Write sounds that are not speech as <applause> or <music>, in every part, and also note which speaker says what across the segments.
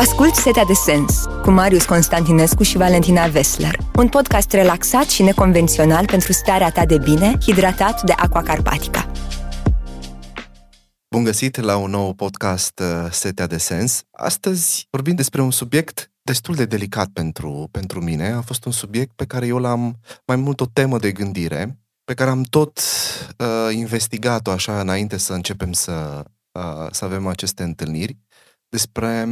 Speaker 1: Ascult Setea de Sens cu Marius Constantinescu și Valentina Vesler, un podcast relaxat și neconvențional pentru starea ta de bine, hidratat de Aqua Carpatica.
Speaker 2: Bun găsit la un nou podcast uh, Setea de Sens. Astăzi vorbim despre un subiect destul de delicat pentru, pentru mine. A fost un subiect pe care eu l-am mai mult o temă de gândire, pe care am tot uh, investigat-o așa înainte să începem să, uh, să avem aceste întâlniri, despre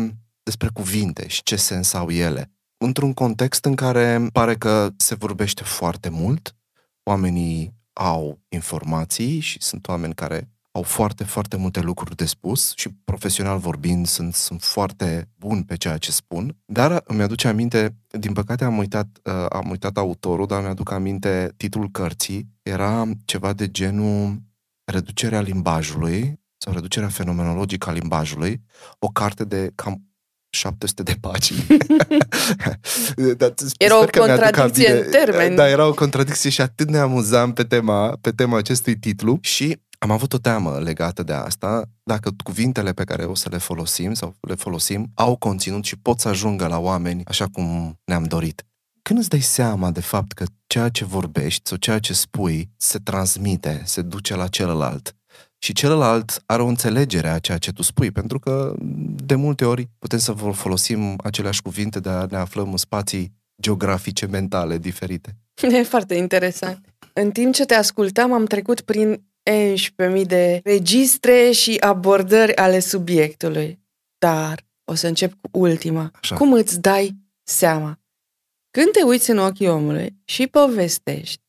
Speaker 2: despre cuvinte și ce sens au ele. Într-un context în care pare că se vorbește foarte mult, oamenii au informații și sunt oameni care au foarte, foarte multe lucruri de spus și profesional vorbind sunt, sunt foarte buni pe ceea ce spun, dar îmi aduce aminte, din păcate am uitat, uh, am uitat autorul, dar mi-aduc aminte titlul cărții, era ceva de genul Reducerea limbajului sau reducerea fenomenologică a limbajului, o carte de cam 700 de pagini. <laughs>
Speaker 3: Dar era o contradicție în termeni.
Speaker 2: Da, era o contradicție și atât de amuzant pe tema, pe tema acestui titlu și am avut o teamă legată de asta, dacă cuvintele pe care o să le folosim sau le folosim au conținut și pot să ajungă la oameni așa cum ne-am dorit. Când îți dai seama de fapt că ceea ce vorbești sau ceea ce spui se transmite, se duce la celălalt, și celălalt are o înțelegere a ceea ce tu spui, pentru că de multe ori putem să folosim aceleași cuvinte, dar ne aflăm în spații geografice, mentale diferite. <laughs>
Speaker 3: E foarte interesant. În timp ce te ascultam, am trecut prin 11.000 de registre și abordări ale subiectului. Dar o să încep cu ultima. Așa. Cum îți dai seama? Când te uiți în ochii omului și povestești,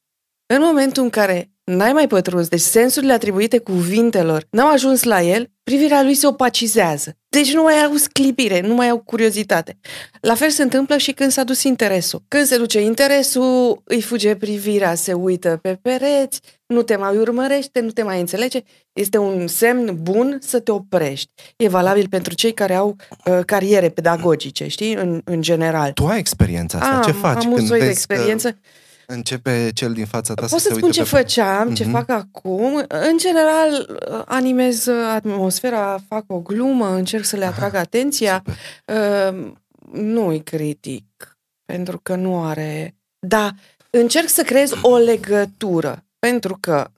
Speaker 3: în momentul în care n-ai mai pătruns, deci sensurile atribuite cuvintelor n-au ajuns la el, privirea lui se opacizează. Deci nu mai au sclipire, nu mai au curiozitate. La fel se întâmplă și când s-a dus interesul. Când se duce interesul, îi fuge privirea, se uită pe pereți, nu te mai urmărește, nu te mai înțelege. Este un semn bun să te oprești. E valabil pentru cei care au uh, cariere pedagogice, știi, în, în general.
Speaker 2: Tu ai experiența asta,
Speaker 3: am,
Speaker 2: ce faci?
Speaker 3: Am un soi de experiență. Că
Speaker 2: Începe cel din fața ta
Speaker 3: Pot
Speaker 2: să
Speaker 3: să spun ce
Speaker 2: pe...
Speaker 3: făceam, ce uh-huh. fac acum. În general, animez atmosfera, fac o glumă, încerc să le atrag Aha, atenția. Uh, nu-i critic, pentru că nu are... Da, încerc să creez o legătură, pentru că...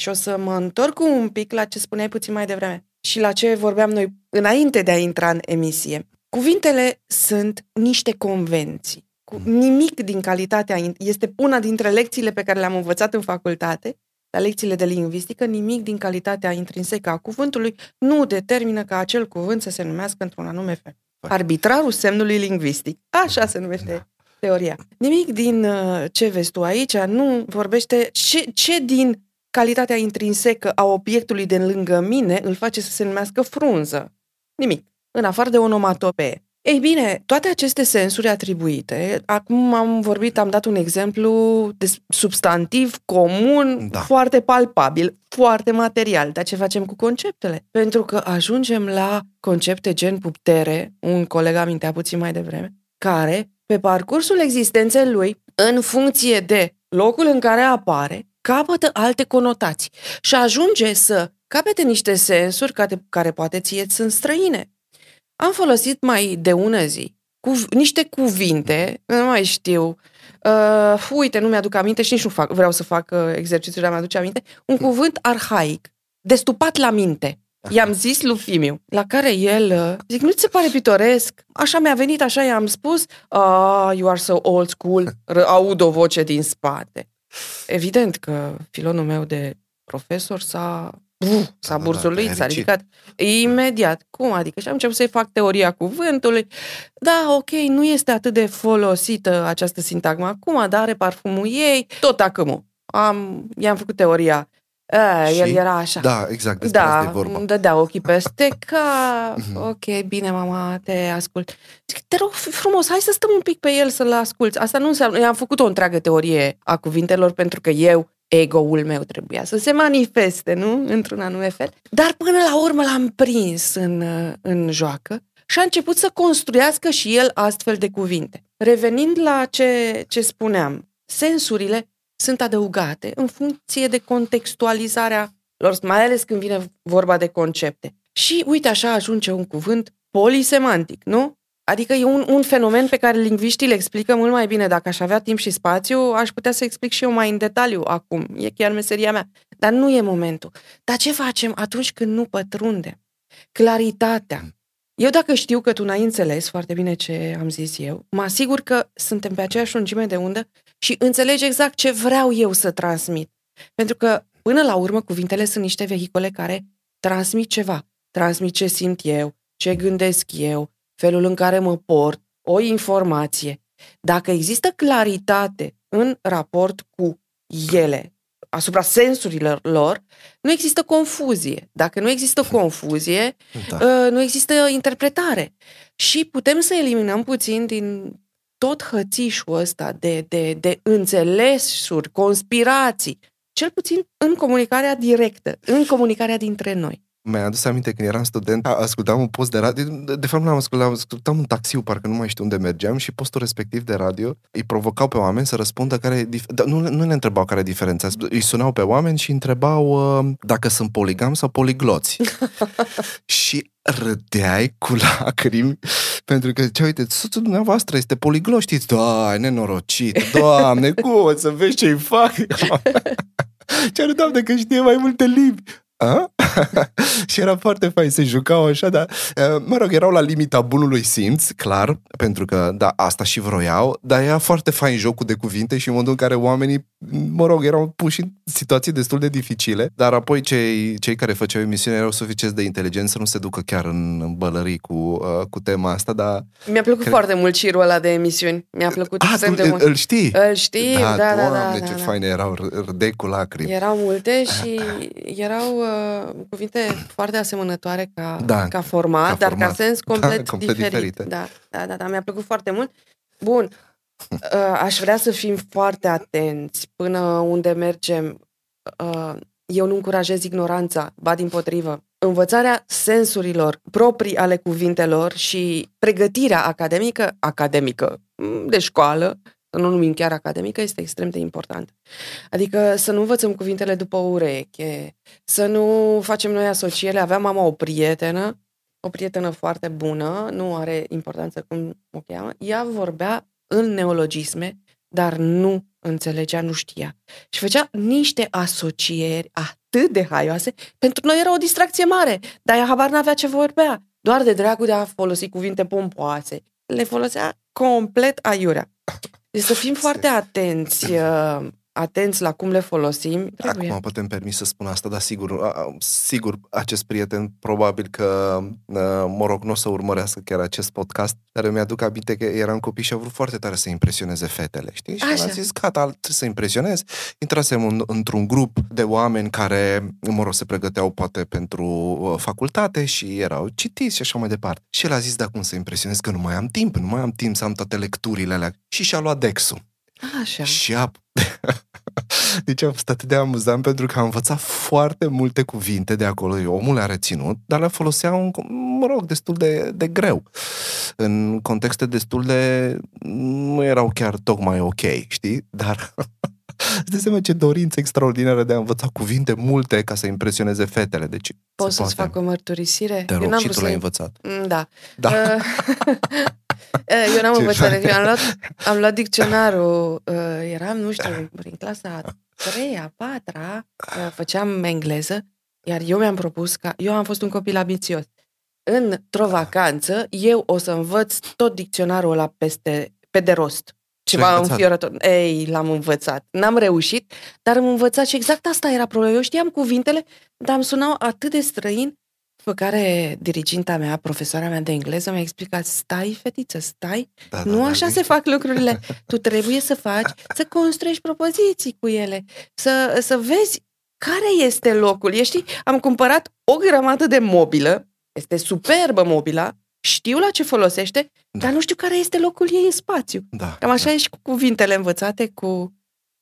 Speaker 3: Și o să mă întorc un pic la ce spuneai puțin mai devreme și la ce vorbeam noi înainte de a intra în emisie. Cuvintele sunt niște convenții cu nimic din calitatea, este una dintre lecțiile pe care le-am învățat în facultate, la lecțiile de lingvistică, nimic din calitatea intrinsecă a cuvântului nu determină ca acel cuvânt să se numească într-un anume fel. Arbitrarul semnului lingvistic. Așa se numește da. teoria. Nimic din uh, ce vezi tu aici nu vorbește ce, ce din calitatea intrinsecă a obiectului de lângă mine îl face să se numească frunză. Nimic. În afară de onomatopee. Ei bine, toate aceste sensuri atribuite, acum am vorbit, am dat un exemplu de substantiv comun, da. foarte palpabil, foarte material. Dar ce facem cu conceptele? Pentru că ajungem la concepte gen putere, un coleg amintea puțin mai devreme, care, pe parcursul existenței lui, în funcție de locul în care apare, capătă alte conotații și ajunge să capete niște sensuri care, care poate ție sunt străine am folosit mai de ună zi cu niște cuvinte, nu mai știu, uh, uite, nu mi-aduc aminte și nici nu fac, vreau să fac uh, exercițiul de a mi-aduce aminte, un cuvânt arhaic, destupat la minte. I-am zis lui Fimiu, la care el, uh, zic, nu ți se pare pitoresc? Așa mi-a venit, așa i-am spus, ah, you are so old school, aud o voce din spate. Evident că filonul meu de profesor s-a Uf, s-a da, burzulit, da, s-a ridicat imediat. Cum adică? Și am început să-i fac teoria cuvântului. Da, ok, nu este atât de folosită această sintagmă acum, dar are parfumul ei, tot acum. Am, i-am făcut teoria. A, și? El era așa.
Speaker 2: Da, exact, despre da, asta e vorba.
Speaker 3: dădea ochii peste ca, mhm. ok, bine, mama, te ascult. Zic, te rog frumos, hai să stăm un pic pe el să-l asculți. Asta nu înseamnă, eu am făcut o întreagă teorie a cuvintelor pentru că eu ego-ul meu trebuia să se manifeste, nu? Într-un anume fel. Dar până la urmă l-am prins în, în joacă și a început să construiască și el astfel de cuvinte. Revenind la ce, ce spuneam, sensurile sunt adăugate în funcție de contextualizarea lor, mai ales când vine vorba de concepte. Și uite așa ajunge un cuvânt polisemantic, nu? Adică e un, un fenomen pe care lingviștii le explică mult mai bine. Dacă aș avea timp și spațiu, aș putea să explic și eu mai în detaliu acum. E chiar meseria mea. Dar nu e momentul. Dar ce facem atunci când nu pătrundem? Claritatea. Eu dacă știu că tu n-ai înțeles foarte bine ce am zis eu, mă asigur că suntem pe aceeași lungime de undă și înțelegi exact ce vreau eu să transmit. Pentru că, până la urmă, cuvintele sunt niște vehicule care transmit ceva. Transmit ce simt eu, ce gândesc eu, felul în care mă port, o informație. Dacă există claritate în raport cu ele, asupra sensurilor lor, nu există confuzie. Dacă nu există confuzie, da. Uh, nu există interpretare. Și putem să eliminăm puțin din tot hățișul ăsta de, de, de înțelesuri, conspirații, cel puțin în comunicarea directă, în comunicarea dintre noi
Speaker 2: mi-a adus aminte când eram student, ascultam un post de radio, de fapt nu l-am ascultat, ascultam un taxiu, parcă nu mai știu unde mergeam și postul respectiv de radio îi provocau pe oameni să răspundă care, dar nu, nu le întrebau care e diferența, îi sunau pe oameni și întrebau uh, dacă sunt poligam sau poligloți. <laughs> și râdeai cu lacrimi pentru că zicea, uite, soțul dumneavoastră este poliglot, știți? Da, nenorocit, doamne, <laughs> cum să vezi ce-i fac? <laughs> Ce râdeam de că știe mai multe limbi. A? <laughs> și era foarte fain, se jucau așa, dar, mă rog, erau la limita bunului simț, clar, pentru că, da, asta și vroiau, dar era foarte fain jocul de cuvinte și în modul în care oamenii, mă rog, erau puși în situații destul de dificile, dar apoi cei, cei care făceau emisiunea erau suficient de inteligenți să nu se ducă chiar în bălării cu, uh, cu tema asta, dar...
Speaker 3: Mi-a plăcut cred... foarte mult cirul ăla de emisiuni. Mi-a plăcut
Speaker 2: A, tu, de mult. Îl știi?
Speaker 3: Îl știi, da, da, da. da,
Speaker 2: da, ce
Speaker 3: da,
Speaker 2: faine erau, râdei cu lacrimi.
Speaker 3: Erau multe și <laughs> erau uh, cuvinte foarte asemănătoare ca, da, ca, format, ca dar format, ca sens complet, da, complet diferit. Diferite. Da, da, da, da, mi-a plăcut foarte mult. Bun, <laughs> uh, aș vrea să fim foarte atenți până unde mergem. Uh, eu nu încurajez ignoranța, ba din potrivă. Învățarea sensurilor proprii ale cuvintelor și pregătirea academică, academică, de școală, să nu numim chiar academică, este extrem de important. Adică să nu învățăm cuvintele după ureche, să nu facem noi asociere. Aveam mama o prietenă, o prietenă foarte bună, nu are importanță cum o cheamă, ea vorbea în neologisme, dar nu înțelegea, nu știa. Și făcea niște asocieri atât de haioase, pentru noi era o distracție mare, dar ea habar n-avea ce vorbea. Doar de dragul de a folosi cuvinte pompoase. Le folosea complet aiurea. Deci să fim foarte atenți <clears throat> uh, atenți la cum le folosim.
Speaker 2: Trebuie. Acum putem permis să spun asta, dar sigur, sigur, acest prieten probabil că, mă rog, nu o să urmărească chiar acest podcast, dar îmi aduc aminte că eram copii și au vrut foarte tare să impresioneze fetele, știi? Și am zis, gata, trebuie să impresionez. Intrasem în, într-un grup de oameni care, mă rog, se pregăteau poate pentru uh, facultate și erau citiți și așa mai departe. Și el a zis, da, cum să impresionez, că nu mai am timp, nu mai am timp să am toate lecturile alea. Și și-a luat Dexul.
Speaker 3: Așa.
Speaker 2: Și a... <laughs> deci a fost atât de amuzant pentru că am învățat foarte multe cuvinte de acolo. Omul le-a reținut, dar le folosea, un, mă rog, destul de, de greu. În contexte destul de... nu erau chiar tocmai ok, știi? Dar <laughs> Îți dai seama ce dorință extraordinară de a învăța cuvinte multe ca să impresioneze fetele. Deci,
Speaker 3: Poți să-ți fac o mărturisire?
Speaker 2: Te rog, și tu l-ai învățat.
Speaker 3: Mm, da. da. Uh, <laughs> eu n-am învățat. Eu am luat, am luat dicționarul. Uh, eram, nu știu, prin clasa a treia, a patra, uh, făceam engleză, iar eu mi-am propus ca... Eu am fost un copil ambițios. Într-o vacanță, eu o să învăț tot dicționarul ăla peste, pe de rost. Ceva înfiorător. Ei, l-am învățat. N-am reușit, dar am învățat și exact asta era problema. Eu știam cuvintele, dar îmi sunau atât de străin, pe care diriginta mea, profesoara mea de engleză, mi-a explicat, stai, fetiță, stai, da, da, nu da, așa da, se fac lucrurile. Tu trebuie să faci, să construiești propoziții cu ele, să, să vezi care este locul. Ești, am cumpărat o grămadă de mobilă, este superbă mobila, știu la ce folosește, da. dar nu știu care este locul ei în spațiu.
Speaker 2: Da,
Speaker 3: Cam așa da. e și cu cuvintele învățate, cu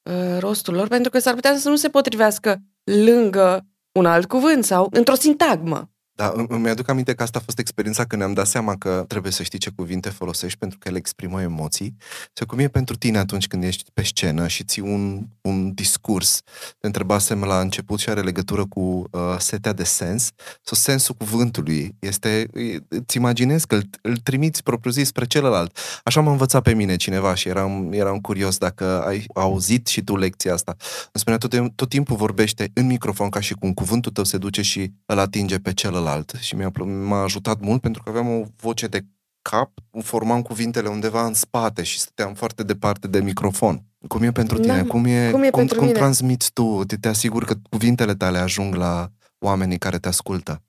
Speaker 3: uh, rostul lor, pentru că s-ar putea să nu se potrivească lângă un alt cuvânt sau într-o sintagmă.
Speaker 2: Da, îmi aduc aminte că asta a fost experiența când ne-am dat seama că trebuie să știi ce cuvinte folosești pentru că ele exprimă emoții. Și cum e pentru tine atunci când ești pe scenă și ții un, un discurs, te întrebasem la început și are legătură cu uh, setea de sens, sau sensul cuvântului. Este, îți imaginezi că îl, îl trimiți propriu-zis spre celălalt. Așa m-a învățat pe mine cineva și eram, eram curios dacă ai auzit și tu lecția asta. Îmi spunea tot, tot timpul vorbește în microfon ca și cum cuvântul tău se duce și îl atinge pe celălalt celălalt și mi-a, m-a ajutat mult pentru că aveam o voce de cap, formam cuvintele undeva în spate și stăteam foarte departe de microfon. Cum e pentru tine? Da, cum, e, cum, e cum, cum mine? transmiți tu? Te, te asiguri că cuvintele tale ajung la oamenii care te ascultă?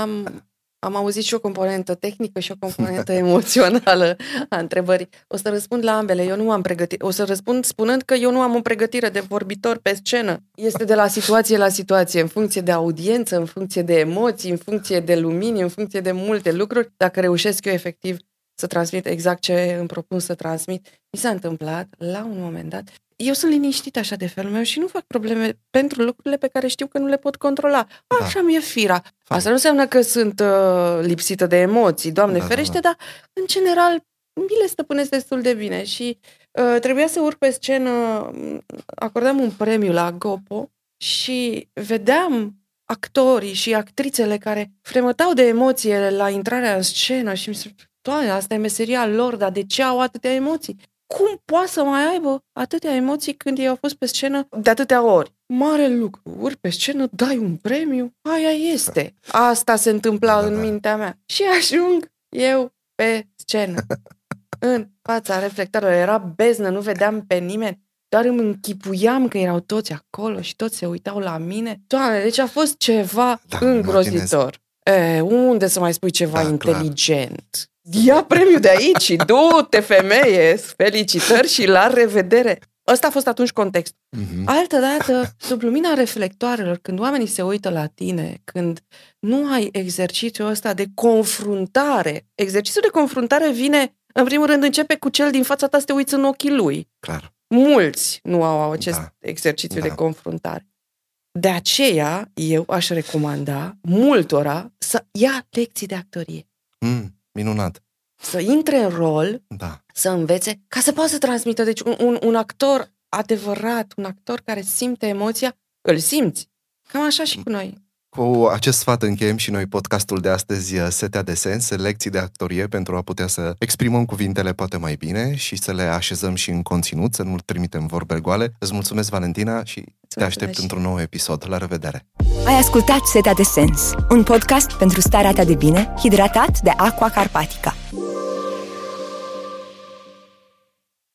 Speaker 3: Am am auzit și o componentă tehnică și o componentă <laughs> emoțională a întrebării. O să răspund la ambele. Eu nu am pregătire. O să răspund spunând că eu nu am o pregătire de vorbitor pe scenă. Este de la situație la situație, în funcție de audiență, în funcție de emoții, în funcție de lumini, în funcție de multe lucruri. Dacă reușesc eu efectiv să transmit exact ce îmi propun să transmit. Mi s-a întâmplat la un moment dat eu sunt liniștit așa de felul meu și nu fac probleme pentru lucrurile pe care știu că nu le pot controla. Da. Așa da. mi-e fira. Asta nu înseamnă că sunt uh, lipsită de emoții, Doamne da, ferește, da, da. dar în general mi le stăpânesc destul de bine și uh, trebuia să urc pe scenă, acordam un premiu la Gopo și vedeam actorii și actrițele care fremătau de emoție la intrarea în scenă și mi se Doamne, asta e meseria lor, dar de ce au atâtea emoții? Cum poate să mai aibă atâtea emoții când ei au fost pe scenă de atâtea ori? Mare lucru, uri pe scenă, dai un premiu, aia este. Asta se întâmpla da, în da. mintea mea. Și ajung eu pe scenă, <laughs> în fața reflectorilor. Era beznă, nu vedeam pe nimeni. Doar îmi închipuiam că erau toți acolo și toți se uitau la mine. Doamne, deci a fost ceva da, îngrozitor. E, unde să mai spui ceva da, inteligent? Clar. Ia premiu de aici și du-te, femeie! Felicitări și la revedere! Ăsta a fost atunci context. Uh-huh. Altă dată, sub lumina reflectoarelor, când oamenii se uită la tine, când nu ai exercițiul ăsta de confruntare, exercițiul de confruntare vine, în primul rând, începe cu cel din fața ta să te uiți în ochii lui.
Speaker 2: Clar.
Speaker 3: Mulți nu au acest da. exercițiu da. de confruntare. De aceea, eu aș recomanda multora să ia lecții de actorie.
Speaker 2: Mm. Minunat.
Speaker 3: Să intre în rol,
Speaker 2: da.
Speaker 3: să învețe, ca să poată să transmită. Deci un, un, un actor adevărat, un actor care simte emoția, îl simți. Cam așa și cu noi.
Speaker 2: Cu acest sfat încheiem și noi podcastul de astăzi, uh, Setea de Sens, lecții de actorie pentru a putea să exprimăm cuvintele poate mai bine și să le așezăm și în conținut, să nu trimitem vorbe goale. Îți mulțumesc, Valentina, și te aștept într-un nou episod. La revedere!
Speaker 1: Ai ascultat Setea de Sens, un podcast pentru starea ta de bine, hidratat de Aqua Carpatica.